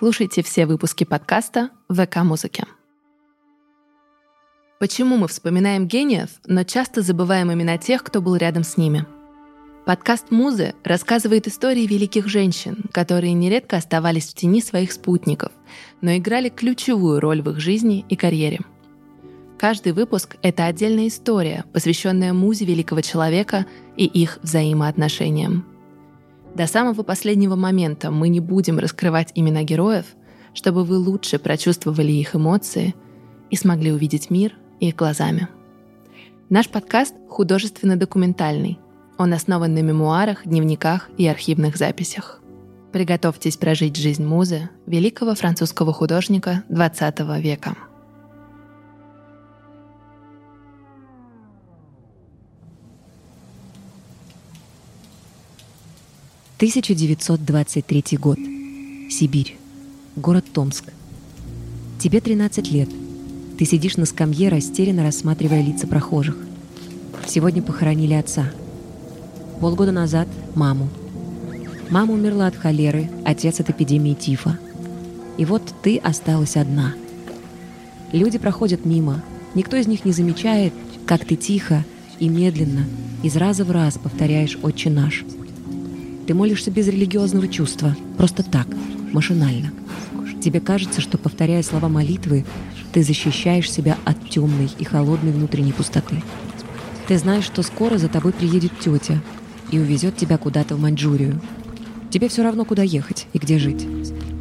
Слушайте все выпуски подкаста в ВК-музыке. Почему мы вспоминаем гениев, но часто забываем имена тех, кто был рядом с ними? Подкаст «Музы» рассказывает истории великих женщин, которые нередко оставались в тени своих спутников, но играли ключевую роль в их жизни и карьере. Каждый выпуск — это отдельная история, посвященная музе великого человека и их взаимоотношениям. До самого последнего момента мы не будем раскрывать имена героев, чтобы вы лучше прочувствовали их эмоции и смогли увидеть мир их глазами. Наш подкаст художественно-документальный. Он основан на мемуарах, дневниках и архивных записях. Приготовьтесь прожить жизнь музы великого французского художника XX века. 1923 год. Сибирь. Город Томск. Тебе 13 лет. Ты сидишь на скамье, растерянно рассматривая лица прохожих. Сегодня похоронили отца. Полгода назад — маму. Мама умерла от холеры, отец от эпидемии тифа. И вот ты осталась одна. Люди проходят мимо. Никто из них не замечает, как ты тихо и медленно из раза в раз повторяешь «Отче наш». Ты молишься без религиозного чувства, просто так, машинально. Тебе кажется, что, повторяя слова молитвы, ты защищаешь себя от темной и холодной внутренней пустоты. Ты знаешь, что скоро за тобой приедет тетя и увезет тебя куда-то в Маньчжурию. Тебе все равно, куда ехать и где жить.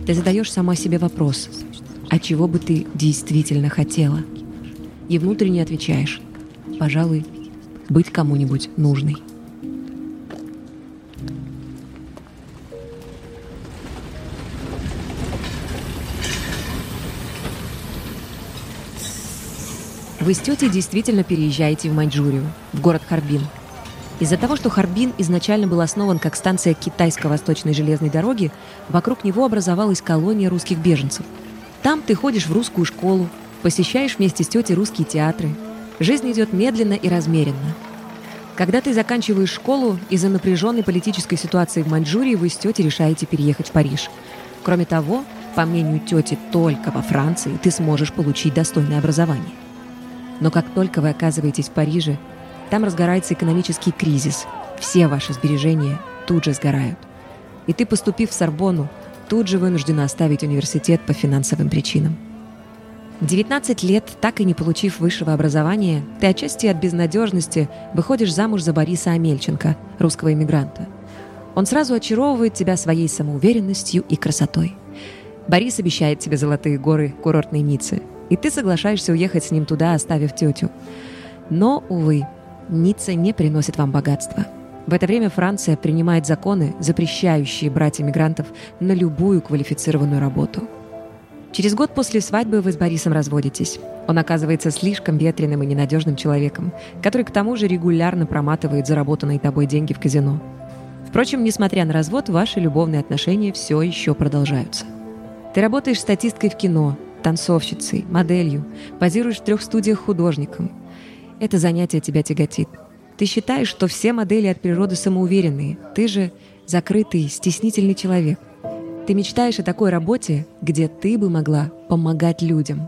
Ты задаешь сама себе вопрос, а чего бы ты действительно хотела? И внутренне отвечаешь, пожалуй, быть кому-нибудь нужной. Вы с тетей действительно переезжаете в Маньчжурию, в город Харбин. Из-за того, что Харбин изначально был основан как станция китайско-восточной железной дороги, вокруг него образовалась колония русских беженцев. Там ты ходишь в русскую школу, посещаешь вместе с тетей русские театры. Жизнь идет медленно и размеренно. Когда ты заканчиваешь школу, из-за напряженной политической ситуации в Маньчжурии вы с тетей решаете переехать в Париж. Кроме того, по мнению тети, только во Франции ты сможешь получить достойное образование. Но как только вы оказываетесь в Париже, там разгорается экономический кризис. Все ваши сбережения тут же сгорают. И ты, поступив в Сорбонну, тут же вынуждена оставить университет по финансовым причинам. В 19 лет, так и не получив высшего образования, ты отчасти от безнадежности выходишь замуж за Бориса Амельченко, русского иммигранта. Он сразу очаровывает тебя своей самоуверенностью и красотой. Борис обещает тебе золотые горы курортной Ниццы – и ты соглашаешься уехать с ним туда, оставив тетю. Но, увы, Ницца не приносит вам богатства. В это время Франция принимает законы, запрещающие брать иммигрантов на любую квалифицированную работу. Через год после свадьбы вы с Борисом разводитесь. Он оказывается слишком ветреным и ненадежным человеком, который к тому же регулярно проматывает заработанные тобой деньги в казино. Впрочем, несмотря на развод, ваши любовные отношения все еще продолжаются. Ты работаешь статисткой в кино, танцовщицей, моделью, позируешь в трех студиях художником. Это занятие тебя тяготит. Ты считаешь, что все модели от природы самоуверенные. Ты же закрытый, стеснительный человек. Ты мечтаешь о такой работе, где ты бы могла помогать людям.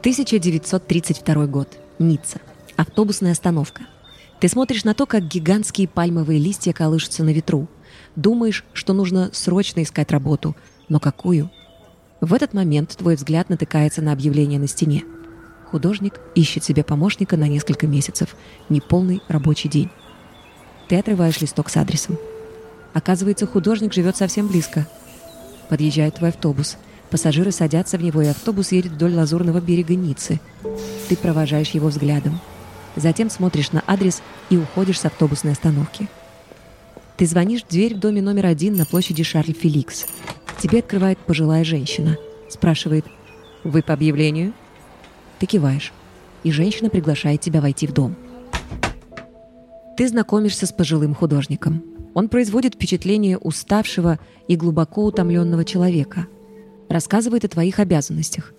1932 год. Ницца. Автобусная остановка. Ты смотришь на то, как гигантские пальмовые листья колышутся на ветру – Думаешь, что нужно срочно искать работу. Но какую? В этот момент твой взгляд натыкается на объявление на стене. Художник ищет себе помощника на несколько месяцев. Неполный рабочий день. Ты отрываешь листок с адресом. Оказывается, художник живет совсем близко. Подъезжает твой автобус. Пассажиры садятся в него, и автобус едет вдоль лазурного берега Ниццы. Ты провожаешь его взглядом. Затем смотришь на адрес и уходишь с автобусной остановки. Ты звонишь в дверь в доме номер один на площади Шарль Феликс. Тебе открывает пожилая женщина. Спрашивает, «Вы по объявлению?» Ты киваешь, и женщина приглашает тебя войти в дом. Ты знакомишься с пожилым художником. Он производит впечатление уставшего и глубоко утомленного человека. Рассказывает о твоих обязанностях.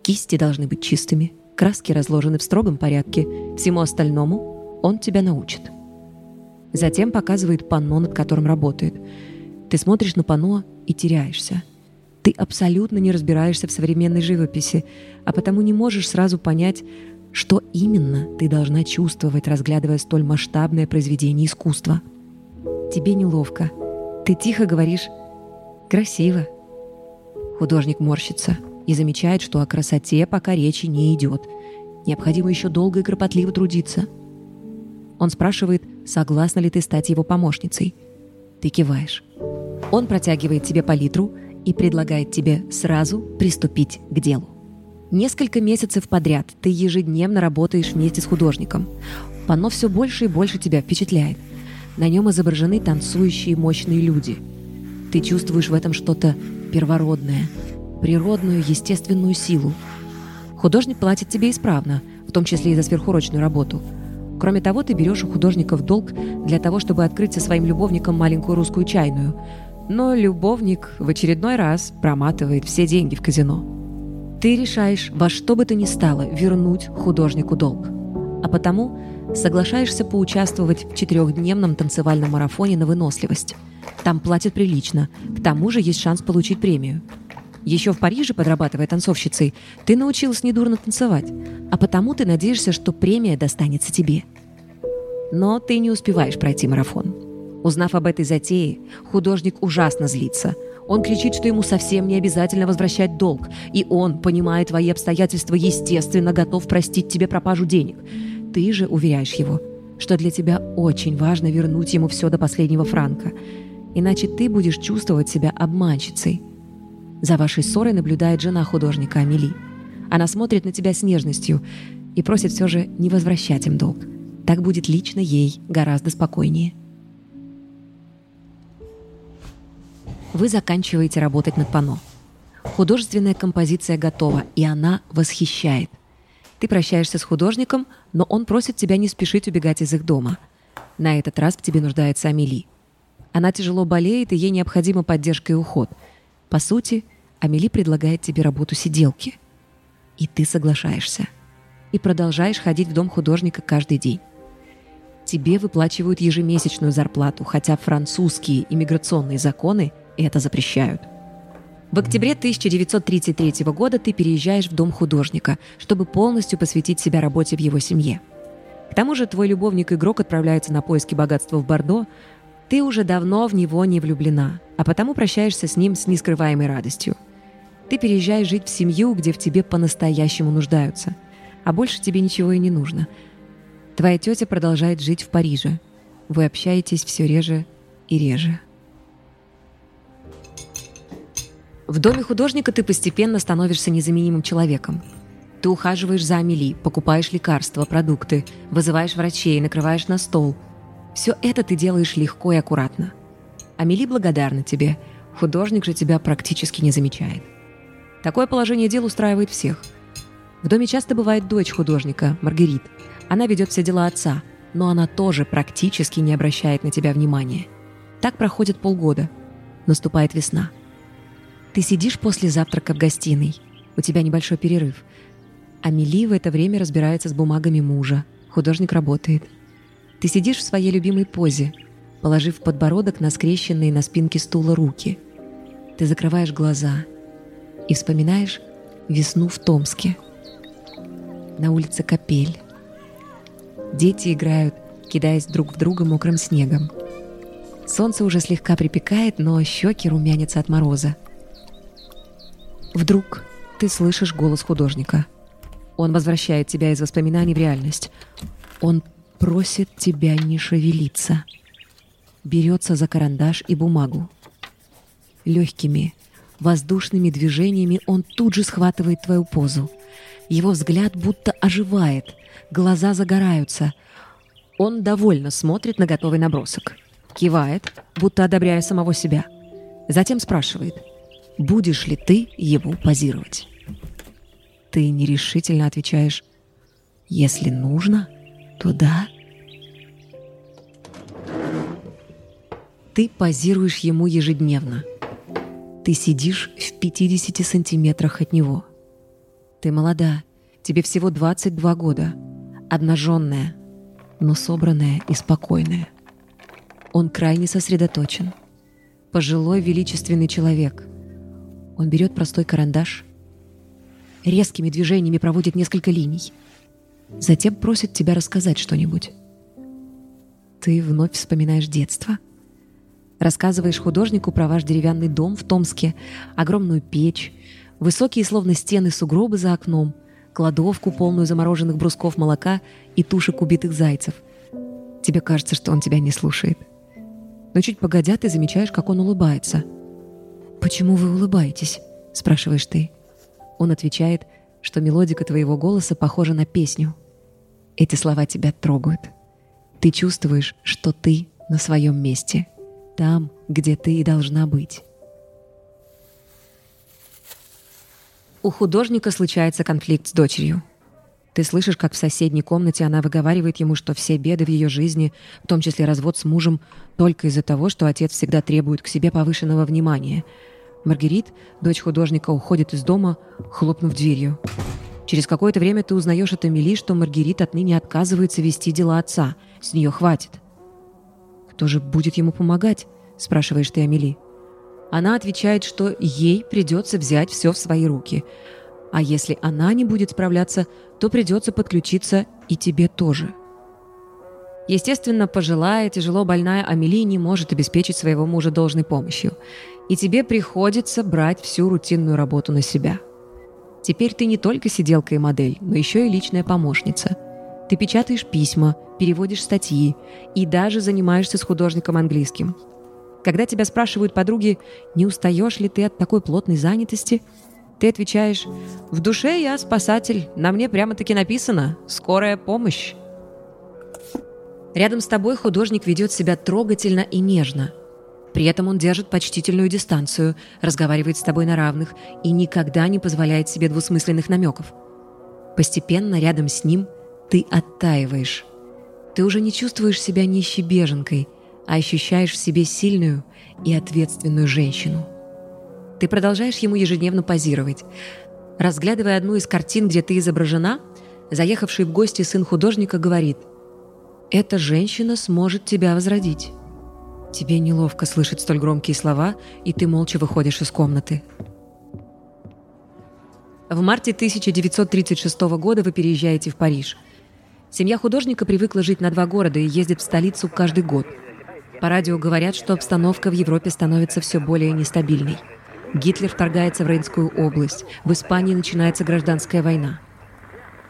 Кисти должны быть чистыми, краски разложены в строгом порядке. Всему остальному он тебя научит. Затем показывает панно, над которым работает. Ты смотришь на панно и теряешься. Ты абсолютно не разбираешься в современной живописи, а потому не можешь сразу понять, что именно ты должна чувствовать, разглядывая столь масштабное произведение искусства. Тебе неловко. Ты тихо говоришь «красиво». Художник морщится и замечает, что о красоте пока речи не идет. Необходимо еще долго и кропотливо трудиться. Он спрашивает, согласна ли ты стать его помощницей. Ты киваешь. Он протягивает тебе палитру и предлагает тебе сразу приступить к делу. Несколько месяцев подряд ты ежедневно работаешь вместе с художником. Панно все больше и больше тебя впечатляет. На нем изображены танцующие мощные люди. Ты чувствуешь в этом что-то первородное, природную, естественную силу. Художник платит тебе исправно, в том числе и за сверхурочную работу. Кроме того, ты берешь у художника в долг для того, чтобы открыть со своим любовником маленькую русскую чайную – но любовник в очередной раз проматывает все деньги в казино. Ты решаешь во что бы то ни стало вернуть художнику долг. А потому соглашаешься поучаствовать в четырехдневном танцевальном марафоне на выносливость. Там платят прилично, к тому же есть шанс получить премию. Еще в Париже, подрабатывая танцовщицей, ты научилась недурно танцевать, а потому ты надеешься, что премия достанется тебе. Но ты не успеваешь пройти марафон. Узнав об этой затее, художник ужасно злится. Он кричит, что ему совсем не обязательно возвращать долг, и он, понимая твои обстоятельства, естественно, готов простить тебе пропажу денег. Ты же уверяешь его, что для тебя очень важно вернуть ему все до последнего франка, иначе ты будешь чувствовать себя обманщицей. За вашей ссорой наблюдает жена художника Амели. Она смотрит на тебя с нежностью и просит все же не возвращать им долг. Так будет лично ей гораздо спокойнее. Вы заканчиваете работать над пано. Художественная композиция готова, и она восхищает. Ты прощаешься с художником, но он просит тебя не спешить убегать из их дома. На этот раз в тебе нуждается Амели. Она тяжело болеет, и ей необходима поддержка и уход. По сути, Амели предлагает тебе работу сиделки. И ты соглашаешься. И продолжаешь ходить в дом художника каждый день. Тебе выплачивают ежемесячную зарплату, хотя французские иммиграционные законы это запрещают. В октябре 1933 года ты переезжаешь в дом художника, чтобы полностью посвятить себя работе в его семье. К тому же твой любовник-игрок отправляется на поиски богатства в Бордо, ты уже давно в него не влюблена, а потому прощаешься с ним с нескрываемой радостью. Ты переезжаешь жить в семью, где в тебе по-настоящему нуждаются, а больше тебе ничего и не нужно. Твоя тетя продолжает жить в Париже. Вы общаетесь все реже и реже. В доме художника ты постепенно становишься незаменимым человеком. Ты ухаживаешь за Амели, покупаешь лекарства, продукты, вызываешь врачей, накрываешь на стол. Все это ты делаешь легко и аккуратно. Амели благодарна тебе, художник же тебя практически не замечает. Такое положение дел устраивает всех. В доме часто бывает дочь художника, Маргарит. Она ведет все дела отца, но она тоже практически не обращает на тебя внимания. Так проходит полгода. Наступает весна – ты сидишь после завтрака в гостиной. У тебя небольшой перерыв. Амели в это время разбирается с бумагами мужа. Художник работает. Ты сидишь в своей любимой позе, положив подбородок на скрещенные на спинке стула руки. Ты закрываешь глаза и вспоминаешь весну в Томске. На улице капель. Дети играют, кидаясь друг в друга мокрым снегом. Солнце уже слегка припекает, но щеки румянятся от мороза. Вдруг ты слышишь голос художника. Он возвращает тебя из воспоминаний в реальность. Он просит тебя не шевелиться. Берется за карандаш и бумагу. Легкими, воздушными движениями он тут же схватывает твою позу. Его взгляд будто оживает, глаза загораются. Он довольно смотрит на готовый набросок. Кивает, будто одобряя самого себя. Затем спрашивает — будешь ли ты его позировать. Ты нерешительно отвечаешь, если нужно, то да. Ты позируешь ему ежедневно. Ты сидишь в 50 сантиметрах от него. Ты молода, тебе всего 22 года, обнаженная, но собранная и спокойная. Он крайне сосредоточен. Пожилой величественный человек. Он берет простой карандаш, резкими движениями проводит несколько линий. Затем просит тебя рассказать что-нибудь. Ты вновь вспоминаешь детство. Рассказываешь художнику про ваш деревянный дом в Томске, огромную печь, высокие словно стены сугробы за окном, кладовку, полную замороженных брусков молока и тушек убитых зайцев. Тебе кажется, что он тебя не слушает. Но чуть погодя, ты замечаешь, как он улыбается. «Почему вы улыбаетесь?» — спрашиваешь ты. Он отвечает, что мелодика твоего голоса похожа на песню. Эти слова тебя трогают. Ты чувствуешь, что ты на своем месте, там, где ты и должна быть. У художника случается конфликт с дочерью. Ты слышишь, как в соседней комнате она выговаривает ему, что все беды в ее жизни, в том числе развод с мужем, только из-за того, что отец всегда требует к себе повышенного внимания — Маргерит, дочь художника, уходит из дома, хлопнув дверью. Через какое-то время ты узнаешь от Эмили, что Маргерит отныне отказывается вести дела отца. С нее хватит. «Кто же будет ему помогать?» – спрашиваешь ты Амели. Она отвечает, что ей придется взять все в свои руки. А если она не будет справляться, то придется подключиться и тебе тоже. Естественно, пожилая, тяжело больная Амели не может обеспечить своего мужа должной помощью – и тебе приходится брать всю рутинную работу на себя. Теперь ты не только сиделка и модель, но еще и личная помощница. Ты печатаешь письма, переводишь статьи и даже занимаешься с художником английским. Когда тебя спрашивают подруги, не устаешь ли ты от такой плотной занятости, ты отвечаешь «В душе я спасатель, на мне прямо-таки написано «Скорая помощь». Рядом с тобой художник ведет себя трогательно и нежно – при этом он держит почтительную дистанцию, разговаривает с тобой на равных и никогда не позволяет себе двусмысленных намеков. Постепенно рядом с ним ты оттаиваешь. Ты уже не чувствуешь себя нищей беженкой, а ощущаешь в себе сильную и ответственную женщину. Ты продолжаешь ему ежедневно позировать. Разглядывая одну из картин, где ты изображена, заехавший в гости сын художника говорит «Эта женщина сможет тебя возродить». Тебе неловко слышать столь громкие слова, и ты молча выходишь из комнаты. В марте 1936 года вы переезжаете в Париж. Семья художника привыкла жить на два города и ездит в столицу каждый год. По радио говорят, что обстановка в Европе становится все более нестабильной. Гитлер вторгается в Рейнскую область, в Испании начинается гражданская война.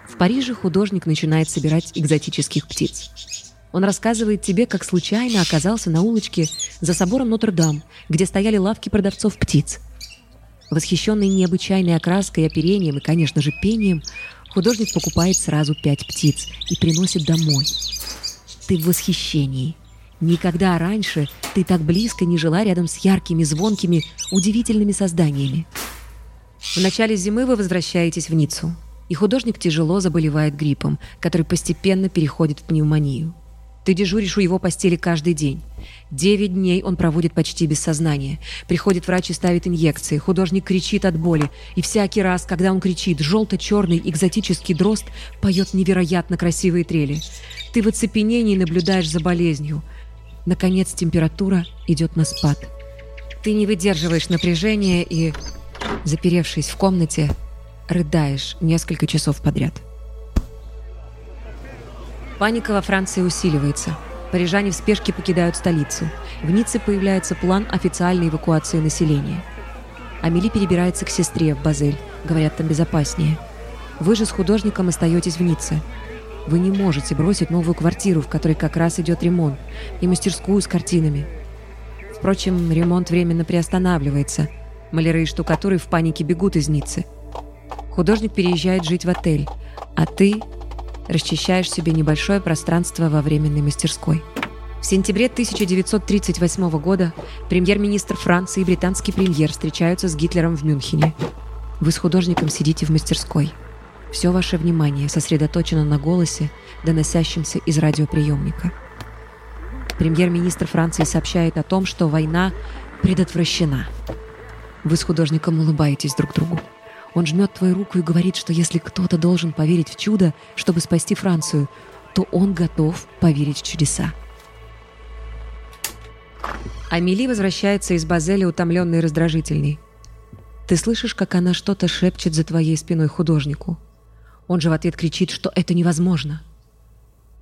В Париже художник начинает собирать экзотических птиц. Он рассказывает тебе, как случайно оказался на улочке за собором Нотр-Дам, где стояли лавки продавцов птиц. Восхищенный необычайной окраской, оперением и, конечно же, пением, художник покупает сразу пять птиц и приносит домой. Ты в восхищении. Никогда раньше ты так близко не жила рядом с яркими, звонкими, удивительными созданиями. В начале зимы вы возвращаетесь в Ниццу, и художник тяжело заболевает гриппом, который постепенно переходит в пневмонию. Ты дежуришь у его постели каждый день. Девять дней он проводит почти без сознания. Приходит врач и ставит инъекции. Художник кричит от боли. И всякий раз, когда он кричит, желто-черный экзотический дрозд поет невероятно красивые трели. Ты в оцепенении наблюдаешь за болезнью. Наконец температура идет на спад. Ты не выдерживаешь напряжения и, заперевшись в комнате, рыдаешь несколько часов подряд. Паника во Франции усиливается. Парижане в спешке покидают столицу. В Ницце появляется план официальной эвакуации населения. Амели перебирается к сестре в Базель. Говорят, там безопаснее. Вы же с художником остаетесь в Ницце. Вы не можете бросить новую квартиру, в которой как раз идет ремонт, и мастерскую с картинами. Впрочем, ремонт временно приостанавливается. Маляры и штукатуры в панике бегут из Ниццы. Художник переезжает жить в отель, а ты расчищаешь себе небольшое пространство во временной мастерской. В сентябре 1938 года премьер-министр Франции и британский премьер встречаются с Гитлером в Мюнхене. Вы с художником сидите в мастерской. Все ваше внимание сосредоточено на голосе, доносящемся из радиоприемника. Премьер-министр Франции сообщает о том, что война предотвращена. Вы с художником улыбаетесь друг другу. Он жмет твою руку и говорит, что если кто-то должен поверить в чудо, чтобы спасти Францию, то он готов поверить в чудеса. Амели возвращается из Базеля утомленной и раздражительной. Ты слышишь, как она что-то шепчет за твоей спиной художнику. Он же в ответ кричит, что это невозможно.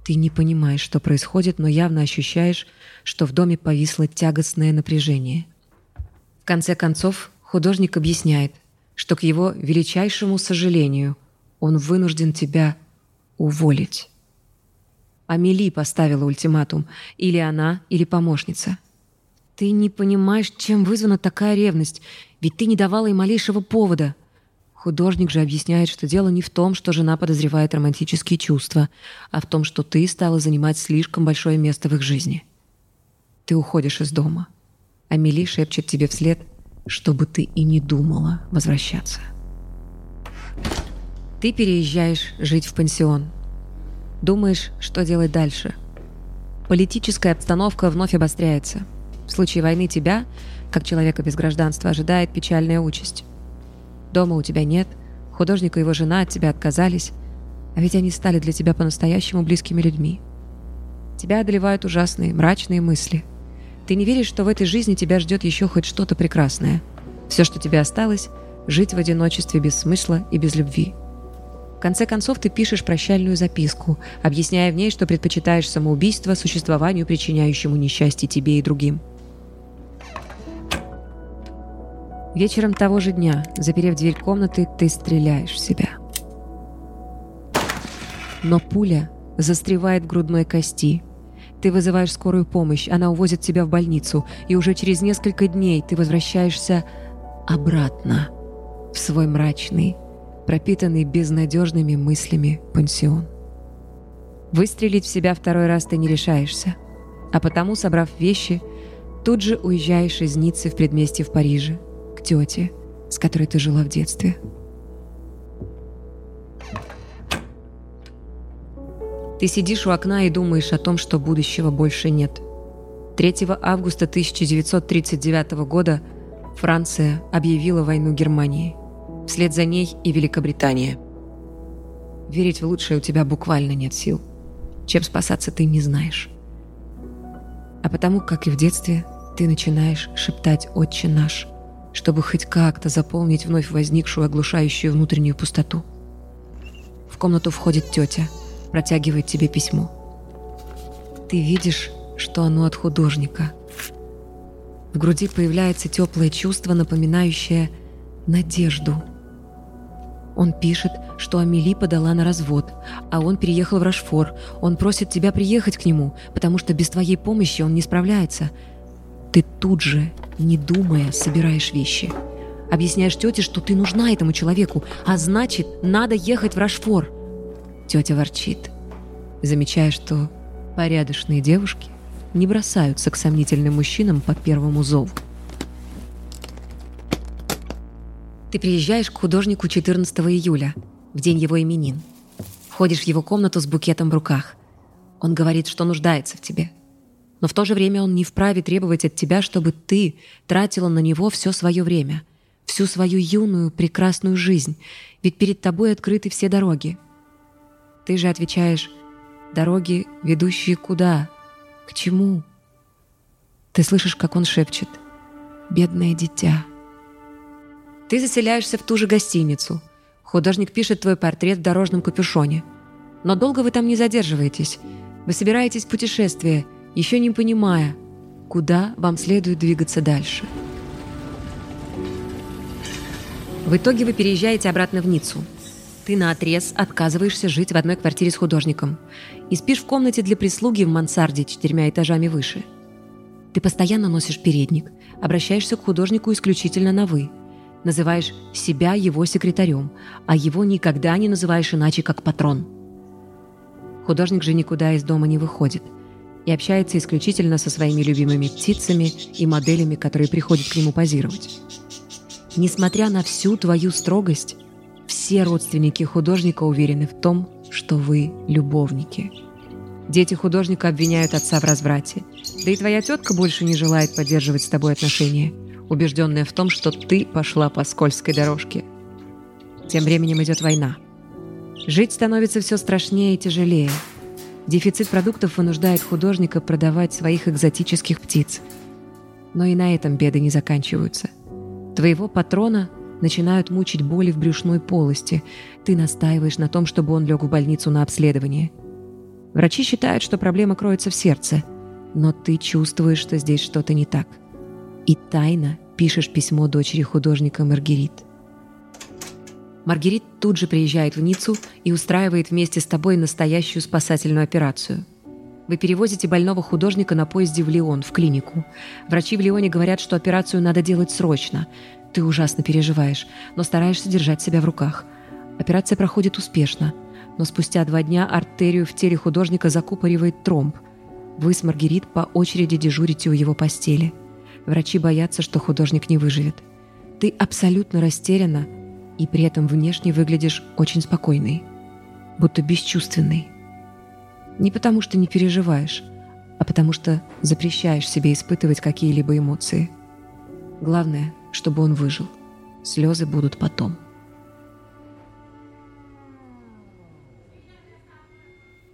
Ты не понимаешь, что происходит, но явно ощущаешь, что в доме повисло тягостное напряжение. В конце концов, художник объясняет, что к его величайшему сожалению он вынужден тебя уволить. Амели поставила ультиматум. Или она, или помощница. Ты не понимаешь, чем вызвана такая ревность, ведь ты не давала им малейшего повода. Художник же объясняет, что дело не в том, что жена подозревает романтические чувства, а в том, что ты стала занимать слишком большое место в их жизни. Ты уходишь из дома. Амели шепчет тебе вслед, чтобы ты и не думала возвращаться. Ты переезжаешь жить в пансион – Думаешь, что делать дальше. Политическая обстановка вновь обостряется. В случае войны тебя, как человека без гражданства, ожидает печальная участь. Дома у тебя нет, художник и его жена от тебя отказались, а ведь они стали для тебя по-настоящему близкими людьми. Тебя одолевают ужасные, мрачные мысли. Ты не веришь, что в этой жизни тебя ждет еще хоть что-то прекрасное. Все, что тебе осталось — жить в одиночестве без смысла и без любви. В конце концов, ты пишешь прощальную записку, объясняя в ней, что предпочитаешь самоубийство существованию, причиняющему несчастье тебе и другим. Вечером того же дня, заперев дверь комнаты, ты стреляешь в себя. Но пуля застревает в грудной кости. Ты вызываешь скорую помощь, она увозит тебя в больницу, и уже через несколько дней ты возвращаешься обратно в свой мрачный, пропитанный безнадежными мыслями пансион. Выстрелить в себя второй раз ты не решаешься, а потому, собрав вещи, тут же уезжаешь из Ниццы в предместье в Париже, к тете, с которой ты жила в детстве. Ты сидишь у окна и думаешь о том, что будущего больше нет. 3 августа 1939 года Франция объявила войну Германии вслед за ней и Великобритания. Верить в лучшее у тебя буквально нет сил. Чем спасаться ты не знаешь. А потому, как и в детстве, ты начинаешь шептать «Отче наш», чтобы хоть как-то заполнить вновь возникшую оглушающую внутреннюю пустоту. В комнату входит тетя, протягивает тебе письмо. Ты видишь, что оно от художника. В груди появляется теплое чувство, напоминающее надежду – он пишет, что Амели подала на развод, а он переехал в Рашфор. Он просит тебя приехать к нему, потому что без твоей помощи он не справляется. Ты тут же, не думая, собираешь вещи. Объясняешь тете, что ты нужна этому человеку, а значит, надо ехать в Рашфор. Тетя ворчит, замечая, что порядочные девушки не бросаются к сомнительным мужчинам по первому зову. Ты приезжаешь к художнику 14 июля, в день его именин. Входишь в его комнату с букетом в руках. Он говорит, что нуждается в тебе. Но в то же время он не вправе требовать от тебя, чтобы ты тратила на него все свое время, всю свою юную, прекрасную жизнь, ведь перед тобой открыты все дороги. Ты же отвечаешь, дороги, ведущие куда? К чему? Ты слышишь, как он шепчет, «Бедное дитя». Ты заселяешься в ту же гостиницу. Художник пишет твой портрет в дорожном капюшоне. Но долго вы там не задерживаетесь. Вы собираетесь в путешествие, еще не понимая, куда вам следует двигаться дальше. В итоге вы переезжаете обратно в Ниццу. Ты на отрез отказываешься жить в одной квартире с художником и спишь в комнате для прислуги в мансарде четырьмя этажами выше. Ты постоянно носишь передник, обращаешься к художнику исключительно на «вы», называешь себя его секретарем, а его никогда не называешь иначе, как патрон. Художник же никуда из дома не выходит и общается исключительно со своими любимыми птицами и моделями, которые приходят к нему позировать. Несмотря на всю твою строгость, все родственники художника уверены в том, что вы любовники. Дети художника обвиняют отца в разврате, да и твоя тетка больше не желает поддерживать с тобой отношения – убежденная в том, что ты пошла по скользкой дорожке. Тем временем идет война. Жить становится все страшнее и тяжелее. Дефицит продуктов вынуждает художника продавать своих экзотических птиц. Но и на этом беды не заканчиваются. Твоего патрона начинают мучить боли в брюшной полости. Ты настаиваешь на том, чтобы он лег в больницу на обследование. Врачи считают, что проблема кроется в сердце, но ты чувствуешь, что здесь что-то не так. И тайно пишешь письмо дочери художника Маргерит. Маргерит тут же приезжает в Ниццу и устраивает вместе с тобой настоящую спасательную операцию. Вы перевозите больного художника на поезде в Лион, в клинику. Врачи в Лионе говорят, что операцию надо делать срочно. Ты ужасно переживаешь, но стараешься держать себя в руках. Операция проходит успешно, но спустя два дня артерию в теле художника закупоривает тромб. Вы с Маргерит по очереди дежурите у его постели. Врачи боятся, что художник не выживет. Ты абсолютно растеряна и при этом внешне выглядишь очень спокойной, будто бесчувственной. Не потому что не переживаешь, а потому что запрещаешь себе испытывать какие-либо эмоции. Главное, чтобы он выжил. Слезы будут потом.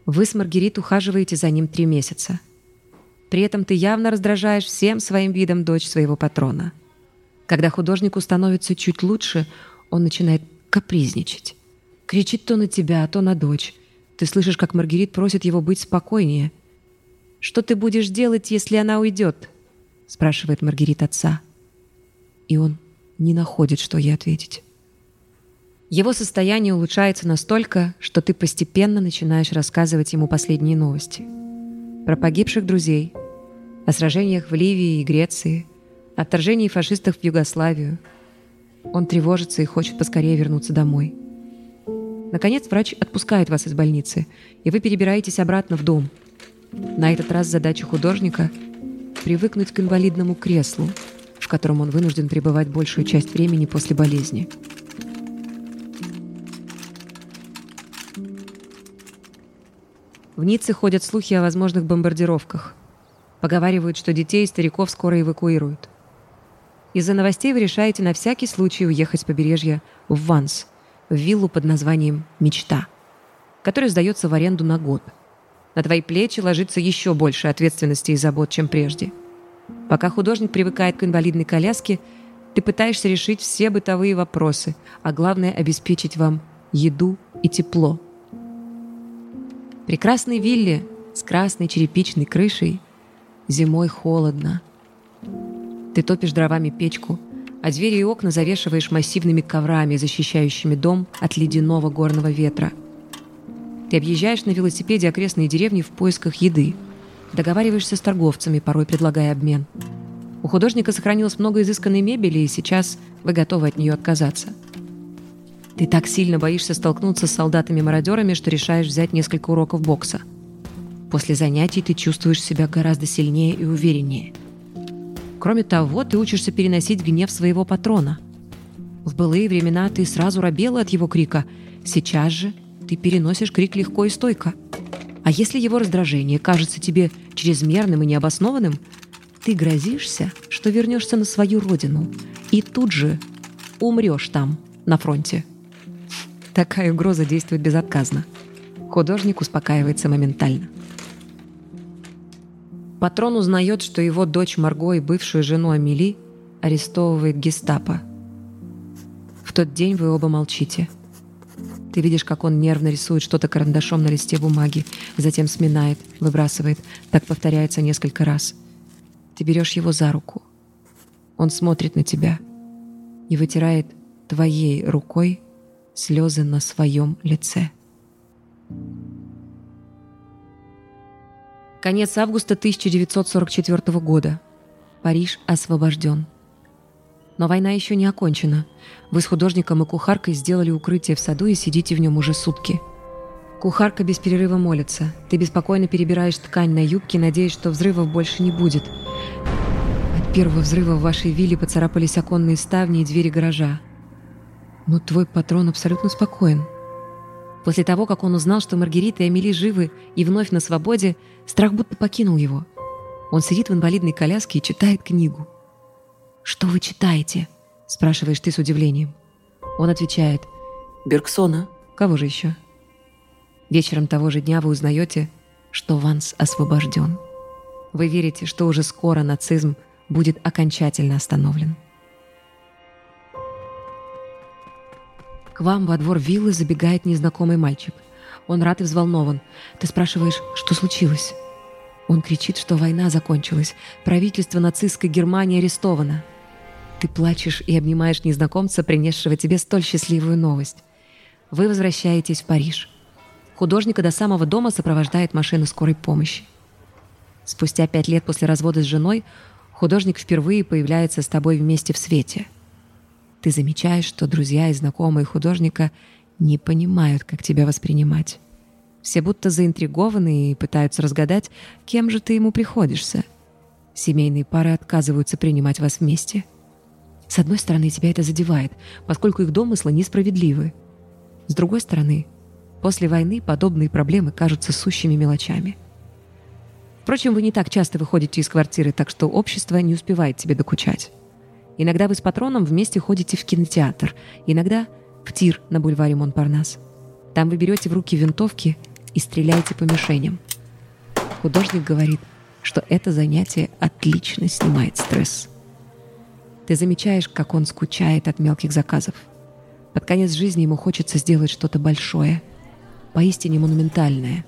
Вы с Маргерит ухаживаете за ним три месяца. При этом ты явно раздражаешь всем своим видом дочь своего патрона. Когда художнику становится чуть лучше, он начинает капризничать. Кричит то на тебя, то на дочь. Ты слышишь, как Маргерит просит его быть спокойнее. «Что ты будешь делать, если она уйдет?» спрашивает Маргерит отца и он не находит, что ей ответить. Его состояние улучшается настолько, что ты постепенно начинаешь рассказывать ему последние новости. Про погибших друзей, о сражениях в Ливии и Греции, о вторжении фашистов в Югославию. Он тревожится и хочет поскорее вернуться домой. Наконец врач отпускает вас из больницы, и вы перебираетесь обратно в дом. На этот раз задача художника — привыкнуть к инвалидному креслу — в котором он вынужден пребывать большую часть времени после болезни. В Ницце ходят слухи о возможных бомбардировках. Поговаривают, что детей и стариков скоро эвакуируют. Из-за новостей вы решаете на всякий случай уехать с побережья в Ванс, в виллу под названием «Мечта», которая сдается в аренду на год. На твои плечи ложится еще больше ответственности и забот, чем прежде – Пока художник привыкает к инвалидной коляске, ты пытаешься решить все бытовые вопросы, а главное – обеспечить вам еду и тепло. Прекрасной вилле с красной черепичной крышей зимой холодно. Ты топишь дровами печку, а двери и окна завешиваешь массивными коврами, защищающими дом от ледяного горного ветра. Ты объезжаешь на велосипеде окрестные деревни в поисках еды – Договариваешься с торговцами, порой предлагая обмен. У художника сохранилось много изысканной мебели, и сейчас вы готовы от нее отказаться. Ты так сильно боишься столкнуться с солдатами-мародерами, что решаешь взять несколько уроков бокса. После занятий ты чувствуешь себя гораздо сильнее и увереннее. Кроме того, ты учишься переносить гнев своего патрона. В былые времена ты сразу робела от его крика. Сейчас же ты переносишь крик легко и стойко – а если его раздражение кажется тебе чрезмерным и необоснованным, ты грозишься, что вернешься на свою родину и тут же умрешь там, на фронте. Такая угроза действует безотказно. Художник успокаивается моментально. Патрон узнает, что его дочь Марго и бывшую жену Амели арестовывает гестапо. В тот день вы оба молчите – ты видишь, как он нервно рисует что-то карандашом на листе бумаги, затем сминает, выбрасывает. Так повторяется несколько раз. Ты берешь его за руку. Он смотрит на тебя и вытирает твоей рукой слезы на своем лице. Конец августа 1944 года. Париж освобожден. Но война еще не окончена. Вы с художником и кухаркой сделали укрытие в саду и сидите в нем уже сутки. Кухарка без перерыва молится. Ты беспокойно перебираешь ткань на юбке, надеясь, что взрывов больше не будет. От первого взрыва в вашей вилле поцарапались оконные ставни и двери гаража. Но твой патрон абсолютно спокоен. После того, как он узнал, что Маргарита и Амели живы и вновь на свободе, страх будто покинул его. Он сидит в инвалидной коляске и читает книгу. «Что вы читаете?» – спрашиваешь ты с удивлением. Он отвечает. «Бергсона. Кого же еще?» Вечером того же дня вы узнаете, что Ванс освобожден. Вы верите, что уже скоро нацизм будет окончательно остановлен. К вам во двор виллы забегает незнакомый мальчик. Он рад и взволнован. Ты спрашиваешь, что случилось? Он кричит, что война закончилась. Правительство нацистской Германии арестовано. Ты плачешь и обнимаешь незнакомца, принесшего тебе столь счастливую новость. Вы возвращаетесь в Париж. Художника до самого дома сопровождает машина скорой помощи. Спустя пять лет после развода с женой художник впервые появляется с тобой вместе в свете – ты замечаешь, что друзья и знакомые художника не понимают, как тебя воспринимать. Все будто заинтригованы и пытаются разгадать, кем же ты ему приходишься. Семейные пары отказываются принимать вас вместе. С одной стороны, тебя это задевает, поскольку их домыслы несправедливы. С другой стороны, после войны подобные проблемы кажутся сущими мелочами. Впрочем, вы не так часто выходите из квартиры, так что общество не успевает тебе докучать. Иногда вы с патроном вместе ходите в кинотеатр, иногда в тир на бульваре Монпарнас. Там вы берете в руки винтовки и стреляете по мишеням. Художник говорит, что это занятие отлично снимает стресс. Ты замечаешь, как он скучает от мелких заказов. Под конец жизни ему хочется сделать что-то большое, поистине монументальное.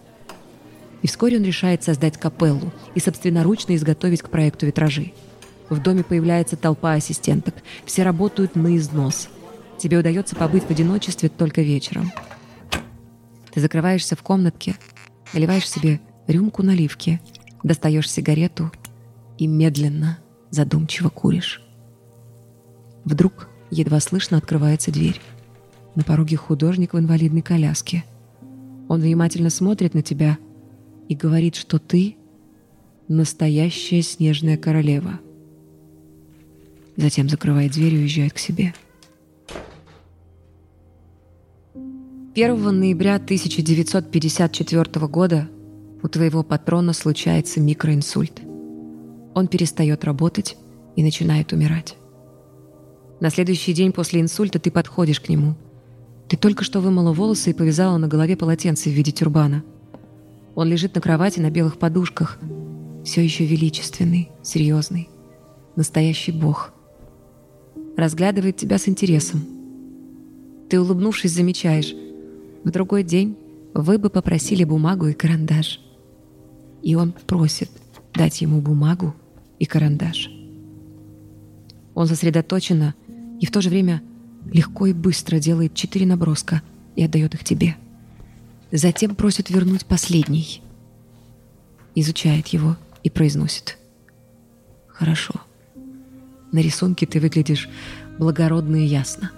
И вскоре он решает создать капеллу и собственноручно изготовить к проекту витражи – в доме появляется толпа ассистенток. Все работают на износ. Тебе удается побыть в одиночестве только вечером. Ты закрываешься в комнатке, наливаешь себе рюмку наливки, достаешь сигарету и медленно, задумчиво куришь. Вдруг едва слышно открывается дверь. На пороге художник в инвалидной коляске. Он внимательно смотрит на тебя и говорит, что ты настоящая снежная королева — затем закрывает дверь и уезжает к себе. 1 ноября 1954 года у твоего патрона случается микроинсульт. Он перестает работать и начинает умирать. На следующий день после инсульта ты подходишь к нему. Ты только что вымыла волосы и повязала на голове полотенце в виде тюрбана. Он лежит на кровати на белых подушках, все еще величественный, серьезный, настоящий бог – разглядывает тебя с интересом. Ты, улыбнувшись, замечаешь, в другой день вы бы попросили бумагу и карандаш. И он просит дать ему бумагу и карандаш. Он сосредоточенно и в то же время легко и быстро делает четыре наброска и отдает их тебе. Затем просит вернуть последний. Изучает его и произносит. «Хорошо». На рисунке ты выглядишь благородно и ясно,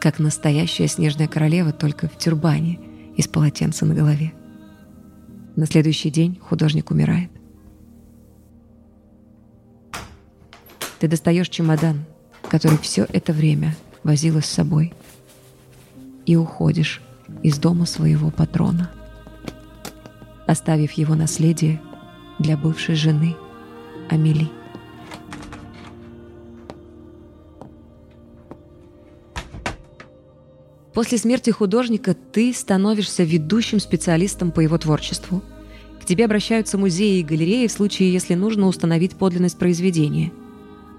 как настоящая снежная королева, только в тюрбане из полотенца на голове. На следующий день художник умирает. Ты достаешь чемодан, который все это время возила с собой, и уходишь из дома своего патрона, оставив его наследие для бывшей жены Амели. После смерти художника ты становишься ведущим специалистом по его творчеству. К тебе обращаются музеи и галереи в случае, если нужно установить подлинность произведения.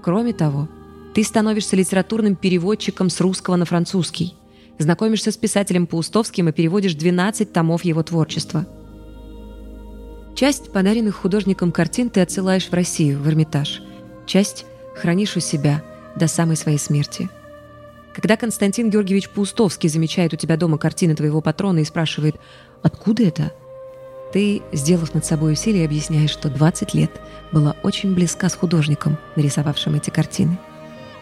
Кроме того, ты становишься литературным переводчиком с русского на французский, знакомишься с писателем Паустовским и переводишь 12 томов его творчества. Часть подаренных художником картин ты отсылаешь в Россию, в Эрмитаж. Часть хранишь у себя до самой своей смерти – когда Константин Георгиевич Паустовский замечает у тебя дома картины твоего патрона и спрашивает «Откуда это?», ты, сделав над собой усилие, объясняешь, что 20 лет была очень близка с художником, нарисовавшим эти картины.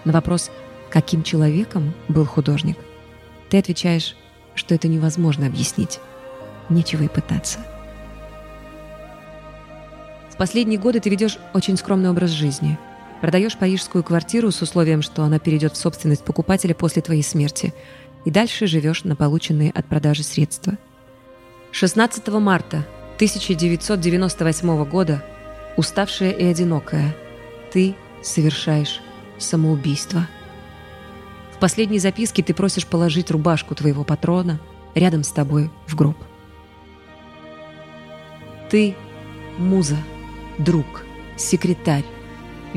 На вопрос «Каким человеком был художник?» ты отвечаешь, что это невозможно объяснить. Нечего и пытаться. В последние годы ты ведешь очень скромный образ жизни – Продаешь парижскую квартиру с условием, что она перейдет в собственность покупателя после твоей смерти. И дальше живешь на полученные от продажи средства. 16 марта 1998 года, уставшая и одинокая, ты совершаешь самоубийство. В последней записке ты просишь положить рубашку твоего патрона рядом с тобой в гроб. Ты – муза, друг, секретарь,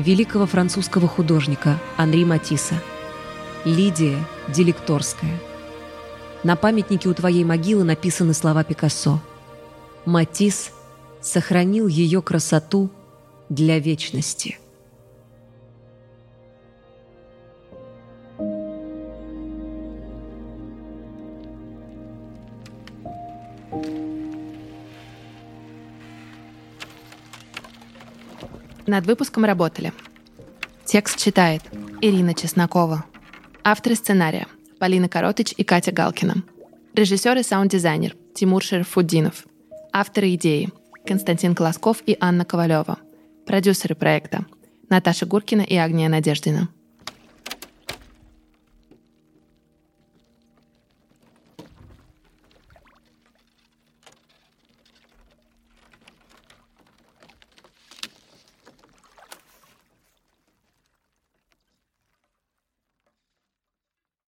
великого французского художника Анри Матисса. Лидия Делекторская. На памятнике у твоей могилы написаны слова Пикассо. Матисс сохранил ее красоту для вечности. Над выпуском работали. Текст читает Ирина Чеснокова. Авторы сценария Полина Коротыч и Катя Галкина. Режиссер и саунд-дизайнер Тимур Шерфуддинов. Авторы идеи Константин Колосков и Анна Ковалева. Продюсеры проекта Наташа Гуркина и Агния Надеждина.